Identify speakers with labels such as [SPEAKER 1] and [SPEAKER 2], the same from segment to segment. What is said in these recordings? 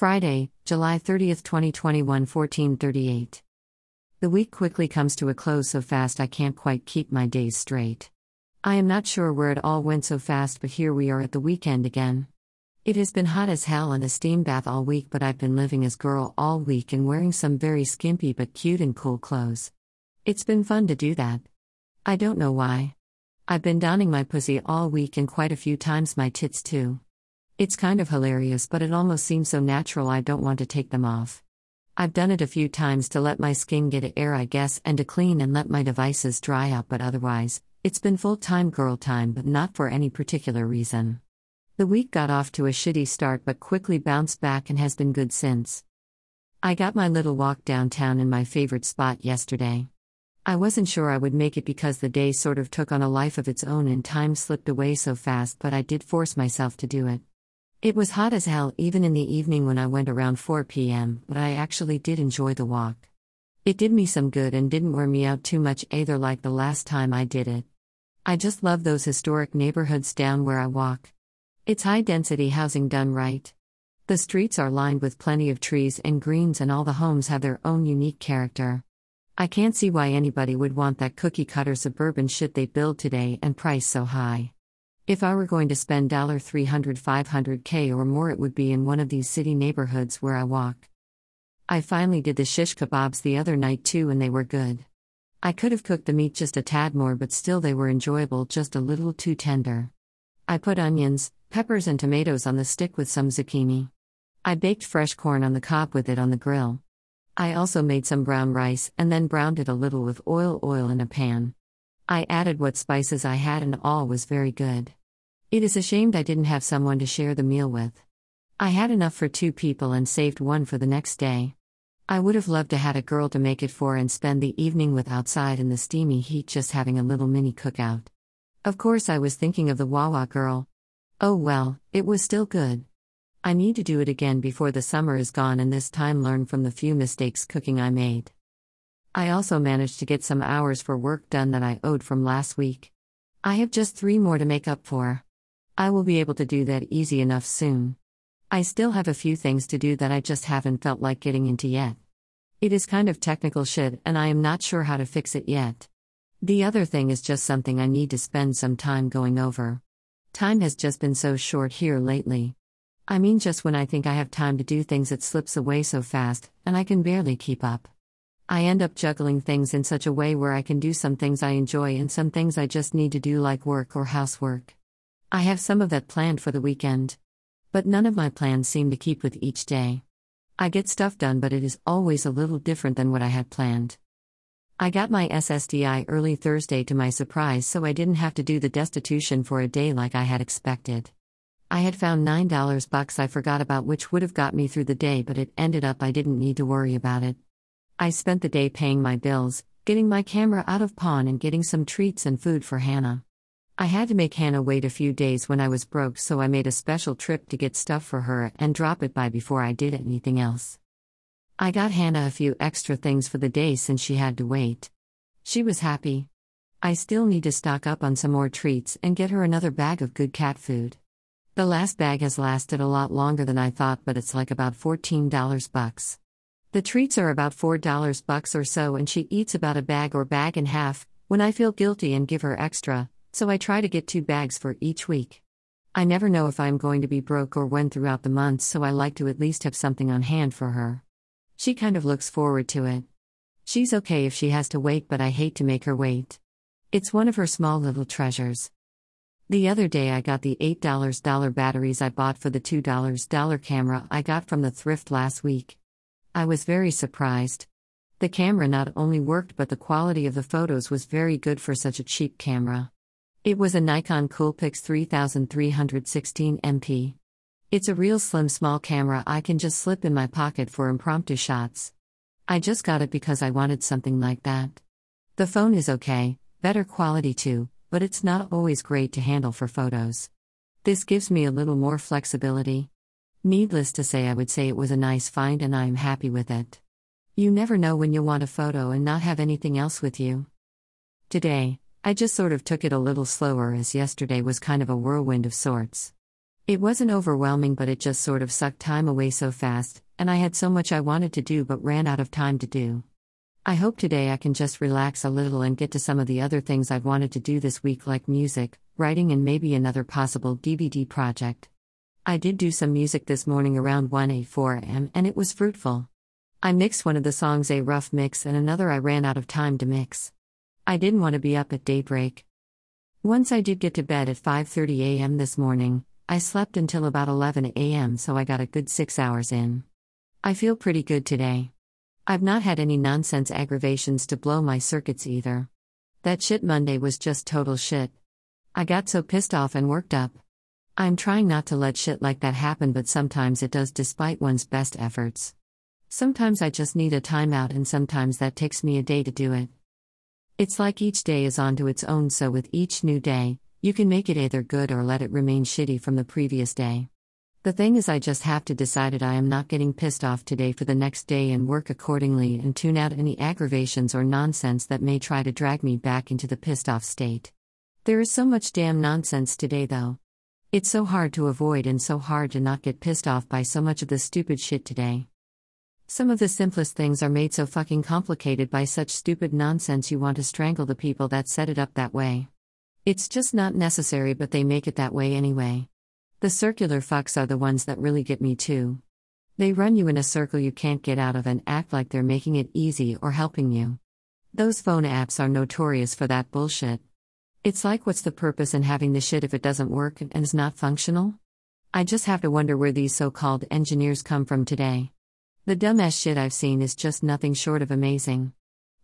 [SPEAKER 1] Friday, July 30th, 2021, 1438. The week quickly comes to a close so fast I can't quite keep my days straight. I am not sure where it all went so fast, but here we are at the weekend again. It has been hot as hell and a steam bath all week, but I've been living as girl all week and wearing some very skimpy but cute and cool clothes. It's been fun to do that. I don't know why. I've been donning my pussy all week and quite a few times my tits too. It's kind of hilarious, but it almost seems so natural I don't want to take them off. I've done it a few times to let my skin get air, I guess, and to clean and let my devices dry out, but otherwise, it's been full time girl time, but not for any particular reason. The week got off to a shitty start but quickly bounced back and has been good since. I got my little walk downtown in my favorite spot yesterday. I wasn't sure I would make it because the day sort of took on a life of its own and time slipped away so fast, but I did force myself to do it. It was hot as hell even in the evening when I went around 4 p.m., but I actually did enjoy the walk. It did me some good and didn't wear me out too much either, like the last time I did it. I just love those historic neighborhoods down where I walk. It's high density housing done right. The streets are lined with plenty of trees and greens, and all the homes have their own unique character. I can't see why anybody would want that cookie cutter suburban shit they build today and price so high. If I were going to spend $300 500k or more, it would be in one of these city neighborhoods where I walk. I finally did the shish kebabs the other night too, and they were good. I could have cooked the meat just a tad more, but still they were enjoyable, just a little too tender. I put onions, peppers, and tomatoes on the stick with some zucchini. I baked fresh corn on the cob with it on the grill. I also made some brown rice and then browned it a little with oil oil in a pan. I added what spices I had and all was very good. It is ashamed I didn't have someone to share the meal with. I had enough for two people and saved one for the next day. I would have loved to had a girl to make it for and spend the evening with outside in the steamy heat just having a little mini cookout. Of course I was thinking of the Wawa girl. Oh well, it was still good. I need to do it again before the summer is gone and this time learn from the few mistakes cooking I made. I also managed to get some hours for work done that I owed from last week. I have just three more to make up for. I will be able to do that easy enough soon. I still have a few things to do that I just haven't felt like getting into yet. It is kind of technical shit, and I am not sure how to fix it yet. The other thing is just something I need to spend some time going over. Time has just been so short here lately. I mean, just when I think I have time to do things, it slips away so fast, and I can barely keep up. I end up juggling things in such a way where I can do some things I enjoy and some things I just need to do, like work or housework. I have some of that planned for the weekend. But none of my plans seem to keep with each day. I get stuff done, but it is always a little different than what I had planned. I got my SSDI early Thursday to my surprise, so I didn't have to do the destitution for a day like I had expected. I had found $9 bucks I forgot about, which would have got me through the day, but it ended up I didn't need to worry about it. I spent the day paying my bills, getting my camera out of pawn, and getting some treats and food for Hannah. I had to make Hannah wait a few days when I was broke, so I made a special trip to get stuff for her and drop it by before I did anything else. I got Hannah a few extra things for the day since she had to wait. She was happy. I still need to stock up on some more treats and get her another bag of good cat food. The last bag has lasted a lot longer than I thought, but it's like about $14 bucks. The treats are about $4 bucks or so and she eats about a bag or bag and half when I feel guilty and give her extra so I try to get two bags for each week. I never know if I'm going to be broke or when throughout the month, so I like to at least have something on hand for her. She kind of looks forward to it. She's okay if she has to wait, but I hate to make her wait. It's one of her small little treasures. The other day, I got the $8 batteries I bought for the $2 camera I got from the thrift last week. I was very surprised. The camera not only worked, but the quality of the photos was very good for such a cheap camera. It was a Nikon Coolpix 3316 MP. It's a real slim small camera I can just slip in my pocket for impromptu shots. I just got it because I wanted something like that. The phone is okay, better quality too, but it's not always great to handle for photos. This gives me a little more flexibility. Needless to say, I would say it was a nice find and I am happy with it. You never know when you'll want a photo and not have anything else with you. Today, I just sort of took it a little slower as yesterday was kind of a whirlwind of sorts. It wasn't overwhelming, but it just sort of sucked time away so fast, and I had so much I wanted to do but ran out of time to do. I hope today I can just relax a little and get to some of the other things I've wanted to do this week, like music, writing, and maybe another possible DVD project. I did do some music this morning around 1 a 4 am, and it was fruitful. I mixed one of the songs a rough mix and another I ran out of time to mix. I didn't want to be up at daybreak. Once I did get to bed at 5:30 a.m. this morning. I slept until about 11 a.m., so I got a good 6 hours in. I feel pretty good today. I've not had any nonsense aggravations to blow my circuits either. That shit Monday was just total shit. I got so pissed off and worked up. I'm trying not to let shit like that happen, but sometimes it does despite one's best efforts. Sometimes I just need a timeout, and sometimes that takes me a day to do it. It's like each day is onto its own, so with each new day, you can make it either good or let it remain shitty from the previous day. The thing is, I just have to decide it. I am not getting pissed off today for the next day and work accordingly and tune out any aggravations or nonsense that may try to drag me back into the pissed off state. There is so much damn nonsense today, though. It's so hard to avoid and so hard to not get pissed off by so much of the stupid shit today. Some of the simplest things are made so fucking complicated by such stupid nonsense you want to strangle the people that set it up that way. It's just not necessary, but they make it that way anyway. The circular fucks are the ones that really get me too. They run you in a circle you can't get out of and act like they're making it easy or helping you. Those phone apps are notorious for that bullshit. It's like, what's the purpose in having the shit if it doesn't work and is not functional? I just have to wonder where these so called engineers come from today. The dumbass shit I've seen is just nothing short of amazing.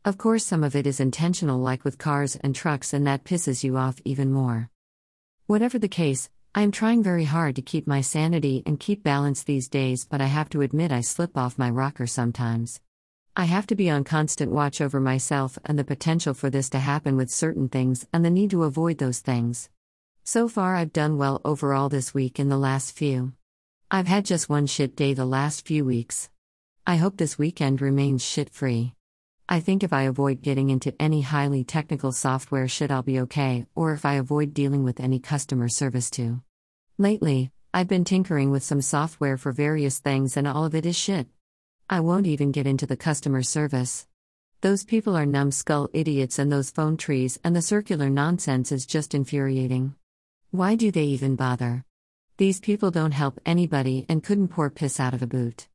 [SPEAKER 1] Of course, some of it is intentional, like with cars and trucks, and that pisses you off even more. Whatever the case, I am trying very hard to keep my sanity and keep balance these days, but I have to admit I slip off my rocker sometimes. I have to be on constant watch over myself and the potential for this to happen with certain things and the need to avoid those things. So far, I've done well overall this week and the last few. I've had just one shit day the last few weeks. I hope this weekend remains shit free. I think if I avoid getting into any highly technical software shit, I'll be okay, or if I avoid dealing with any customer service too. Lately, I've been tinkering with some software for various things and all of it is shit. I won't even get into the customer service. Those people are numbskull idiots, and those phone trees and the circular nonsense is just infuriating. Why do they even bother? These people don't help anybody and couldn't pour piss out of a boot.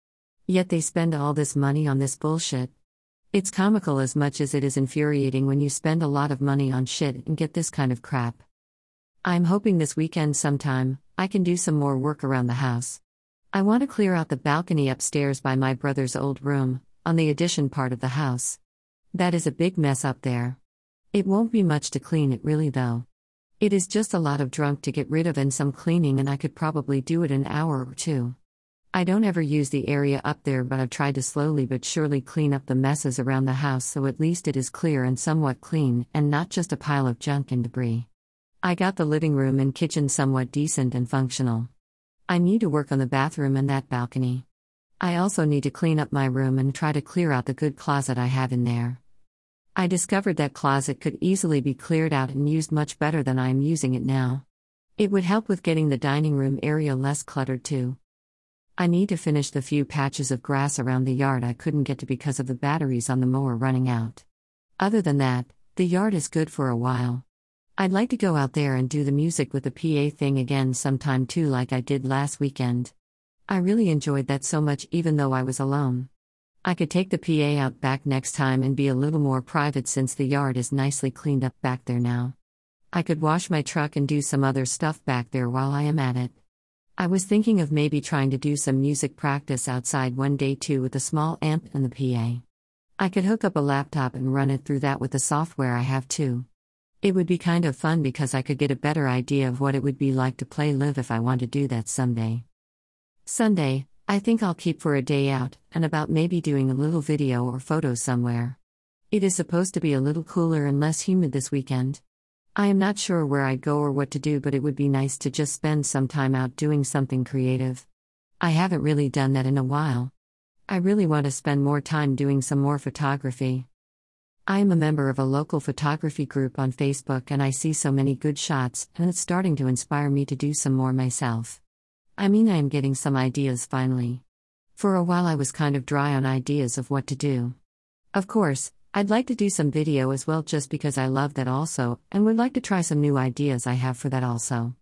[SPEAKER 1] Yet they spend all this money on this bullshit. It's comical as much as it is infuriating when you spend a lot of money on shit and get this kind of crap. I'm hoping this weekend sometime, I can do some more work around the house. I want to clear out the balcony upstairs by my brother's old room, on the addition part of the house. That is a big mess up there. It won't be much to clean it really, though. It is just a lot of drunk to get rid of and some cleaning, and I could probably do it an hour or two. I don't ever use the area up there, but I've tried to slowly but surely clean up the messes around the house so at least it is clear and somewhat clean, and not just a pile of junk and debris. I got the living room and kitchen somewhat decent and functional. I need to work on the bathroom and that balcony. I also need to clean up my room and try to clear out the good closet I have in there. I discovered that closet could easily be cleared out and used much better than I am using it now. It would help with getting the dining room area less cluttered too. I need to finish the few patches of grass around the yard I couldn't get to because of the batteries on the mower running out. Other than that, the yard is good for a while. I'd like to go out there and do the music with the PA thing again sometime too, like I did last weekend. I really enjoyed that so much, even though I was alone. I could take the PA out back next time and be a little more private since the yard is nicely cleaned up back there now. I could wash my truck and do some other stuff back there while I am at it. I was thinking of maybe trying to do some music practice outside one day too with a small amp and the PA. I could hook up a laptop and run it through that with the software I have too. It would be kind of fun because I could get a better idea of what it would be like to play live if I want to do that someday. Sunday, I think I'll keep for a day out and about maybe doing a little video or photo somewhere. It is supposed to be a little cooler and less humid this weekend. I am not sure where I'd go or what to do, but it would be nice to just spend some time out doing something creative. I haven't really done that in a while. I really want to spend more time doing some more photography. I am a member of a local photography group on Facebook and I see so many good shots, and it's starting to inspire me to do some more myself. I mean, I am getting some ideas finally. For a while, I was kind of dry on ideas of what to do. Of course, I'd like to do some video as well just because I love that also, and would like to try some new ideas I have for that also.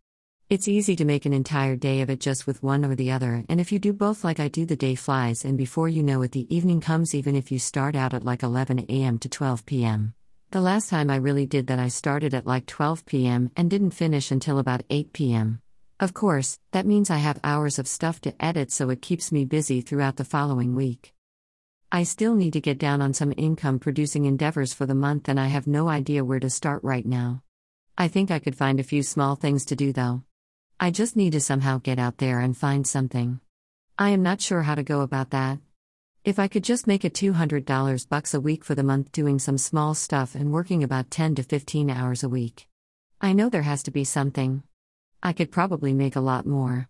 [SPEAKER 1] It's easy to make an entire day of it just with one or the other, and if you do both like I do, the day flies, and before you know it, the evening comes, even if you start out at like 11 a.m. to 12 p.m. The last time I really did that, I started at like 12 p.m. and didn't finish until about 8 p.m. Of course, that means I have hours of stuff to edit, so it keeps me busy throughout the following week. I still need to get down on some income producing endeavors for the month, and I have no idea where to start right now. I think I could find a few small things to do though. I just need to somehow get out there and find something. I am not sure how to go about that. If I could just make a $200 bucks a week for the month doing some small stuff and working about 10 to 15 hours a week. I know there has to be something. I could probably make a lot more.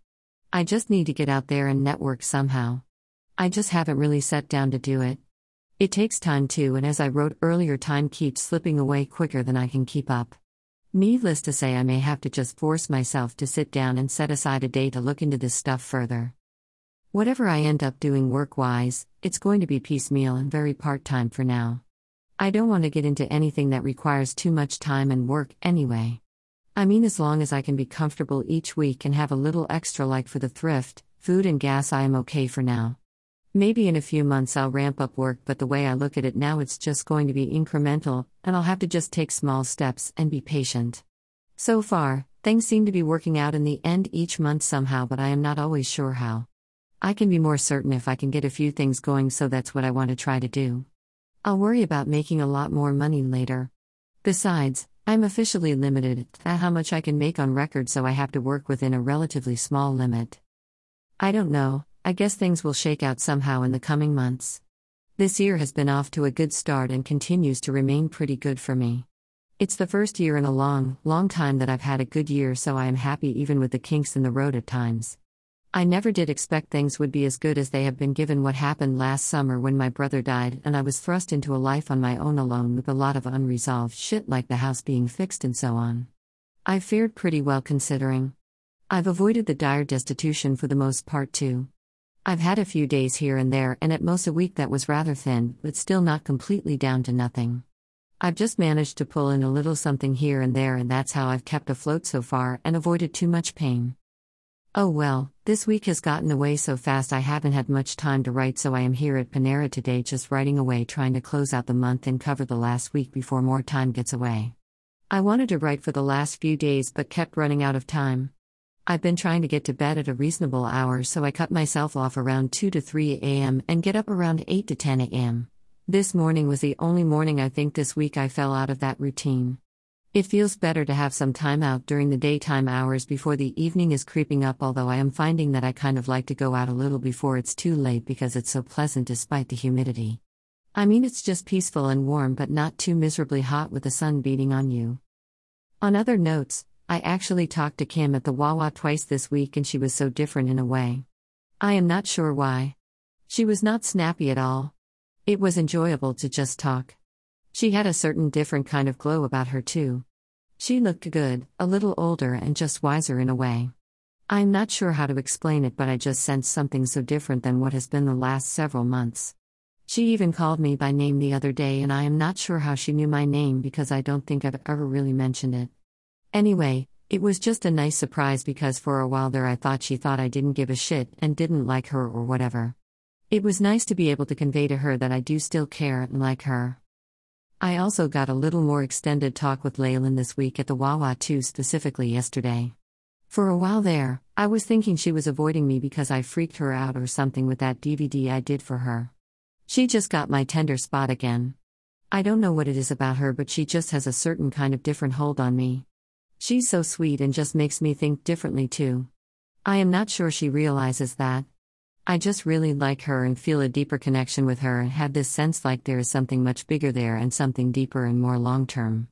[SPEAKER 1] I just need to get out there and network somehow. I just haven't really sat down to do it. It takes time too, and as I wrote earlier, time keeps slipping away quicker than I can keep up. Needless to say, I may have to just force myself to sit down and set aside a day to look into this stuff further. Whatever I end up doing work wise, it's going to be piecemeal and very part time for now. I don't want to get into anything that requires too much time and work anyway. I mean, as long as I can be comfortable each week and have a little extra, like for the thrift, food, and gas, I am okay for now. Maybe in a few months I'll ramp up work, but the way I look at it now, it's just going to be incremental, and I'll have to just take small steps and be patient. So far, things seem to be working out in the end each month somehow, but I am not always sure how. I can be more certain if I can get a few things going, so that's what I want to try to do. I'll worry about making a lot more money later. Besides, I'm officially limited at how much I can make on record, so I have to work within a relatively small limit. I don't know, I guess things will shake out somehow in the coming months. This year has been off to a good start and continues to remain pretty good for me. It's the first year in a long, long time that I've had a good year, so I am happy even with the kinks in the road at times. I never did expect things would be as good as they have been given what happened last summer when my brother died and I was thrust into a life on my own alone with a lot of unresolved shit like the house being fixed and so on. I fared pretty well considering. I've avoided the dire destitution for the most part too. I've had a few days here and there, and at most a week that was rather thin, but still not completely down to nothing. I've just managed to pull in a little something here and there, and that's how I've kept afloat so far and avoided too much pain. Oh well, this week has gotten away so fast I haven't had much time to write, so I am here at Panera today just writing away, trying to close out the month and cover the last week before more time gets away. I wanted to write for the last few days but kept running out of time. I've been trying to get to bed at a reasonable hour, so I cut myself off around 2 to 3 a.m. and get up around 8 to 10 a.m. This morning was the only morning I think this week I fell out of that routine. It feels better to have some time out during the daytime hours before the evening is creeping up, although I am finding that I kind of like to go out a little before it's too late because it's so pleasant despite the humidity. I mean, it's just peaceful and warm, but not too miserably hot with the sun beating on you. On other notes, I actually talked to Kim at the Wawa twice this week and she was so different in a way. I am not sure why. She was not snappy at all. It was enjoyable to just talk. She had a certain different kind of glow about her, too. She looked good, a little older, and just wiser in a way. I'm not sure how to explain it, but I just sensed something so different than what has been the last several months. She even called me by name the other day, and I am not sure how she knew my name because I don't think I've ever really mentioned it. Anyway, it was just a nice surprise because for a while there I thought she thought I didn't give a shit and didn't like her or whatever. It was nice to be able to convey to her that I do still care and like her. I also got a little more extended talk with Leyland this week at the Wawa 2 specifically yesterday. For a while there, I was thinking she was avoiding me because I freaked her out or something with that DVD I did for her. She just got my tender spot again. I don't know what it is about her, but she just has a certain kind of different hold on me. She's so sweet and just makes me think differently too. I am not sure she realizes that. I just really like her and feel a deeper connection with her and have this sense like there is something much bigger there and something deeper and more long term.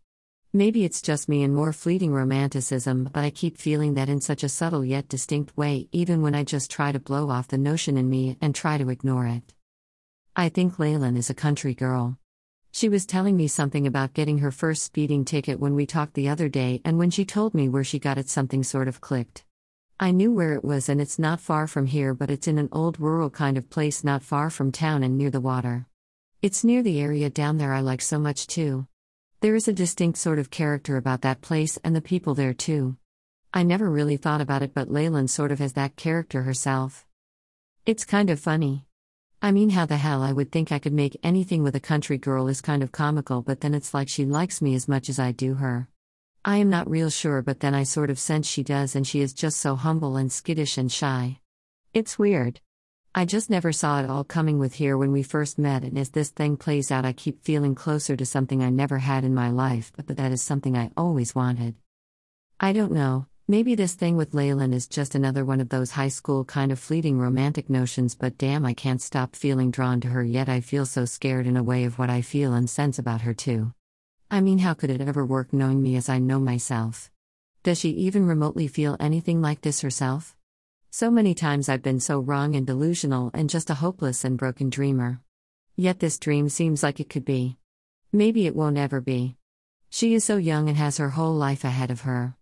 [SPEAKER 1] Maybe it's just me and more fleeting romanticism, but I keep feeling that in such a subtle yet distinct way, even when I just try to blow off the notion in me and try to ignore it. I think Leyland is a country girl. She was telling me something about getting her first speeding ticket when we talked the other day, and when she told me where she got it, something sort of clicked. I knew where it was, and it's not far from here, but it's in an old rural kind of place not far from town and near the water. It's near the area down there I like so much too. There is a distinct sort of character about that place and the people there too. I never really thought about it, but Leyland sort of has that character herself. It's kind of funny. I mean, how the hell I would think I could make anything with a country girl is kind of comical, but then it's like she likes me as much as I do her. I am not real sure, but then I sort of sense she does, and she is just so humble and skittish and shy. It's weird. I just never saw it all coming with here when we first met, and as this thing plays out, I keep feeling closer to something I never had in my life, but that is something I always wanted. I don't know, maybe this thing with Leyland is just another one of those high school kind of fleeting romantic notions, but damn, I can't stop feeling drawn to her, yet I feel so scared in a way of what I feel and sense about her, too. I mean, how could it ever work knowing me as I know myself? Does she even remotely feel anything like this herself? So many times I've been so wrong and delusional and just a hopeless and broken dreamer. Yet this dream seems like it could be. Maybe it won't ever be. She is so young and has her whole life ahead of her.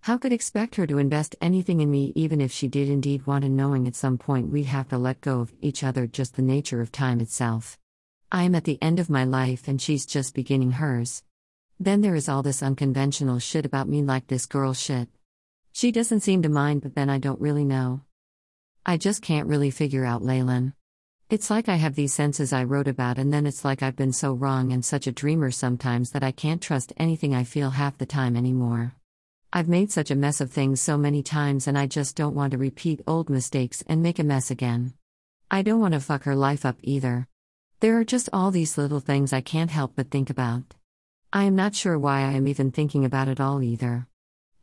[SPEAKER 1] How could expect her to invest anything in me even if she did indeed want to knowing at some point we'd have to let go of each other just the nature of time itself. I am at the end of my life and she's just beginning hers. Then there is all this unconventional shit about me, like this girl shit. She doesn't seem to mind, but then I don't really know. I just can't really figure out Leyland. It's like I have these senses I wrote about, and then it's like I've been so wrong and such a dreamer sometimes that I can't trust anything I feel half the time anymore. I've made such a mess of things so many times, and I just don't want to repeat old mistakes and make a mess again. I don't want to fuck her life up either. There are just all these little things I can't help but think about. I am not sure why I am even thinking about it all either.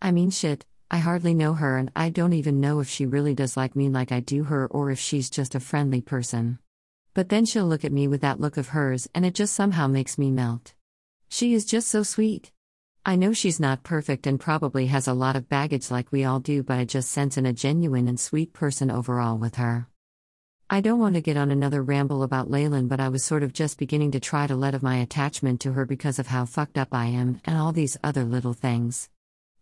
[SPEAKER 1] I mean, shit, I hardly know her and I don't even know if she really does like me like I do her or if she's just a friendly person. But then she'll look at me with that look of hers and it just somehow makes me melt. She is just so sweet. I know she's not perfect and probably has a lot of baggage like we all do, but I just sense in a genuine and sweet person overall with her. I don't want to get on another ramble about Leyland, but I was sort of just beginning to try to let of my attachment to her because of how fucked up I am and all these other little things.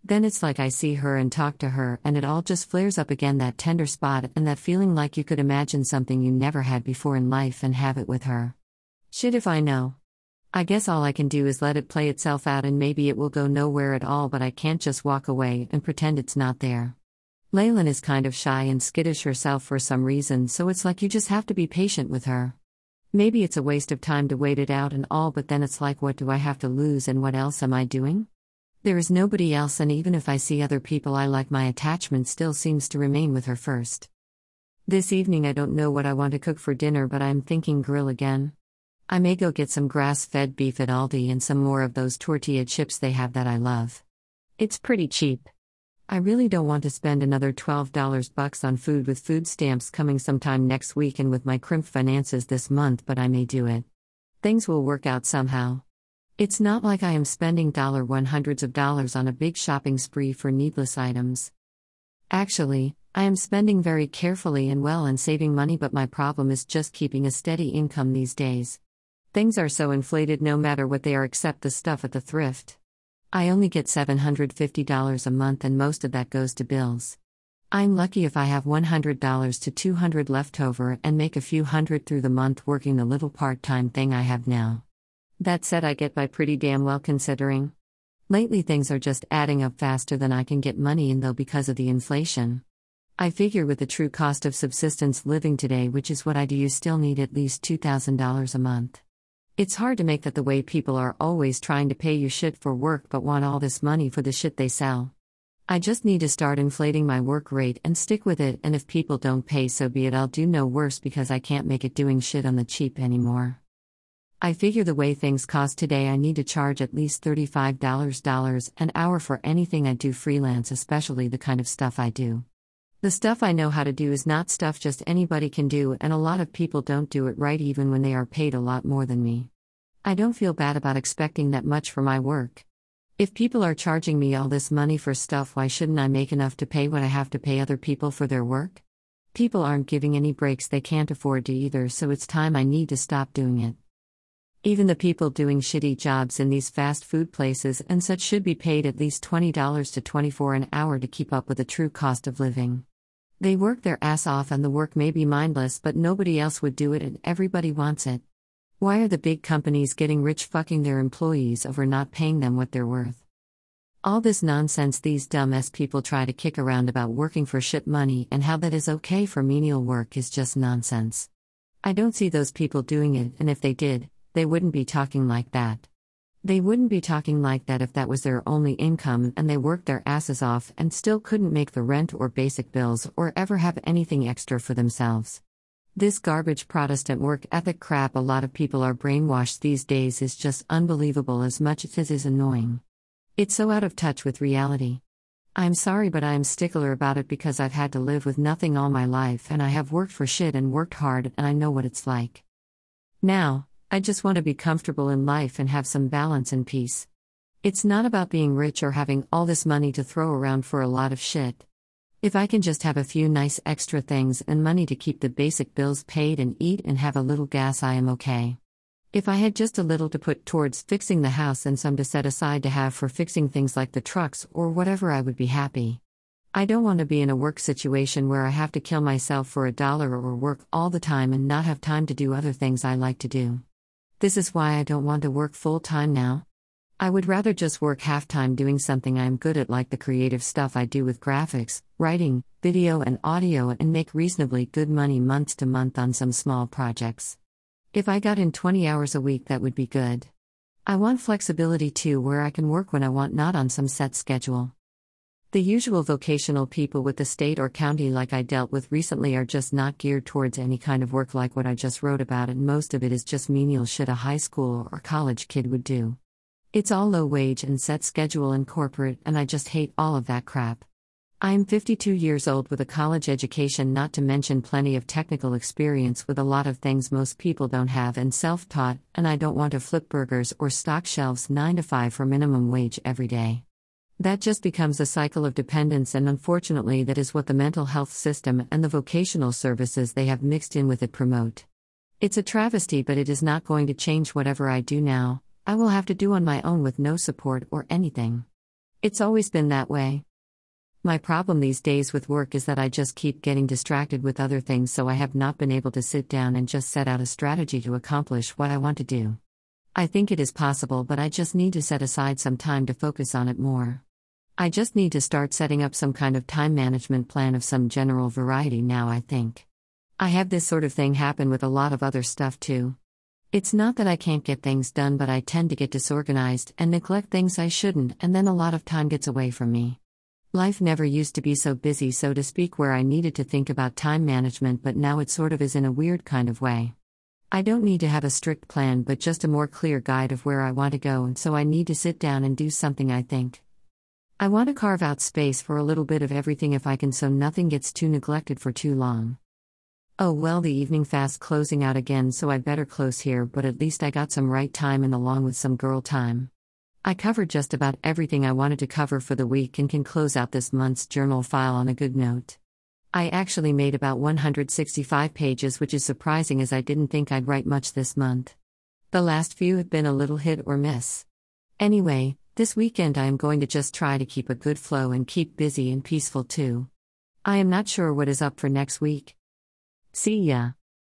[SPEAKER 1] Then it's like I see her and talk to her, and it all just flares up again that tender spot and that feeling like you could imagine something you never had before in life and have it with her. Shit if I know. I guess all I can do is let it play itself out and maybe it will go nowhere at all, but I can't just walk away and pretend it's not there. Leyland is kind of shy and skittish herself for some reason, so it's like you just have to be patient with her. Maybe it's a waste of time to wait it out and all, but then it's like, what do I have to lose and what else am I doing? There is nobody else, and even if I see other people I like, my attachment still seems to remain with her first. This evening, I don't know what I want to cook for dinner, but I'm thinking grill again. I may go get some grass fed beef at Aldi and some more of those tortilla chips they have that I love. It's pretty cheap. I really don't want to spend another $12 bucks on food with food stamps coming sometime next week and with my crimped finances this month, but I may do it. Things will work out somehow. It's not like I am spending dollar one hundreds of dollars on a big shopping spree for needless items. Actually, I am spending very carefully and well and saving money, but my problem is just keeping a steady income these days. Things are so inflated no matter what they are except the stuff at the thrift. I only get $750 a month and most of that goes to bills. I'm lucky if I have $100 to 200 left over and make a few hundred through the month working the little part-time thing I have now. That said, I get by pretty damn well considering. Lately things are just adding up faster than I can get money in though because of the inflation. I figure with the true cost of subsistence living today, which is what I do, you still need at least $2,000 a month. It's hard to make that the way people are always trying to pay you shit for work but want all this money for the shit they sell. I just need to start inflating my work rate and stick with it, and if people don't pay, so be it. I'll do no worse because I can't make it doing shit on the cheap anymore. I figure the way things cost today, I need to charge at least $35 an hour for anything I do freelance, especially the kind of stuff I do. The stuff I know how to do is not stuff just anybody can do, and a lot of people don't do it right even when they are paid a lot more than me. I don't feel bad about expecting that much for my work. If people are charging me all this money for stuff, why shouldn't I make enough to pay what I have to pay other people for their work? People aren't giving any breaks they can't afford to either, so it's time I need to stop doing it. Even the people doing shitty jobs in these fast food places and such should be paid at least $20 to 24 an hour to keep up with the true cost of living. They work their ass off and the work may be mindless, but nobody else would do it and everybody wants it. Why are the big companies getting rich fucking their employees over not paying them what they're worth? All this nonsense these dumb ass people try to kick around about working for shit money and how that is okay for menial work is just nonsense. I don't see those people doing it, and if they did, they wouldn't be talking like that. They wouldn't be talking like that if that was their only income and they worked their asses off and still couldn't make the rent or basic bills or ever have anything extra for themselves. This garbage Protestant work ethic crap a lot of people are brainwashed these days is just unbelievable as much as it is annoying. It's so out of touch with reality. I'm sorry, but I am stickler about it because I've had to live with nothing all my life and I have worked for shit and worked hard and I know what it's like. Now, I just want to be comfortable in life and have some balance and peace. It's not about being rich or having all this money to throw around for a lot of shit. If I can just have a few nice extra things and money to keep the basic bills paid and eat and have a little gas, I am okay. If I had just a little to put towards fixing the house and some to set aside to have for fixing things like the trucks or whatever, I would be happy. I don't want to be in a work situation where I have to kill myself for a dollar or work all the time and not have time to do other things I like to do. This is why I don't want to work full time now. I would rather just work half time doing something I'm good at, like the creative stuff I do with graphics, writing, video, and audio, and make reasonably good money month to month on some small projects. If I got in 20 hours a week, that would be good. I want flexibility too, where I can work when I want, not on some set schedule. The usual vocational people with the state or county like I dealt with recently are just not geared towards any kind of work like what I just wrote about, and most of it is just menial shit a high school or college kid would do. It's all low wage and set schedule and corporate, and I just hate all of that crap. I'm 52 years old with a college education, not to mention plenty of technical experience with a lot of things most people don't have, and self taught, and I don't want to flip burgers or stock shelves 9 to 5 for minimum wage every day. That just becomes a cycle of dependence, and unfortunately, that is what the mental health system and the vocational services they have mixed in with it promote. It's a travesty, but it is not going to change whatever I do now, I will have to do on my own with no support or anything. It's always been that way. My problem these days with work is that I just keep getting distracted with other things, so I have not been able to sit down and just set out a strategy to accomplish what I want to do. I think it is possible, but I just need to set aside some time to focus on it more. I just need to start setting up some kind of time management plan of some general variety now, I think. I have this sort of thing happen with a lot of other stuff too. It's not that I can't get things done, but I tend to get disorganized and neglect things I shouldn't, and then a lot of time gets away from me. Life never used to be so busy, so to speak, where I needed to think about time management, but now it sort of is in a weird kind of way. I don't need to have a strict plan, but just a more clear guide of where I want to go, and so I need to sit down and do something I think. I want to carve out space for a little bit of everything if I can, so nothing gets too neglected for too long. Oh well, the evening fast closing out again, so I'd better close here, but at least I got some write time and along with some girl time. I covered just about everything I wanted to cover for the week and can close out this month's journal file on a good note. I actually made about 165 pages, which is surprising as I didn't think I'd write much this month. The last few have been a little hit or miss. Anyway, this weekend I am going to just try to keep a good flow and keep busy and peaceful too. I am not sure what is up for next week. See ya.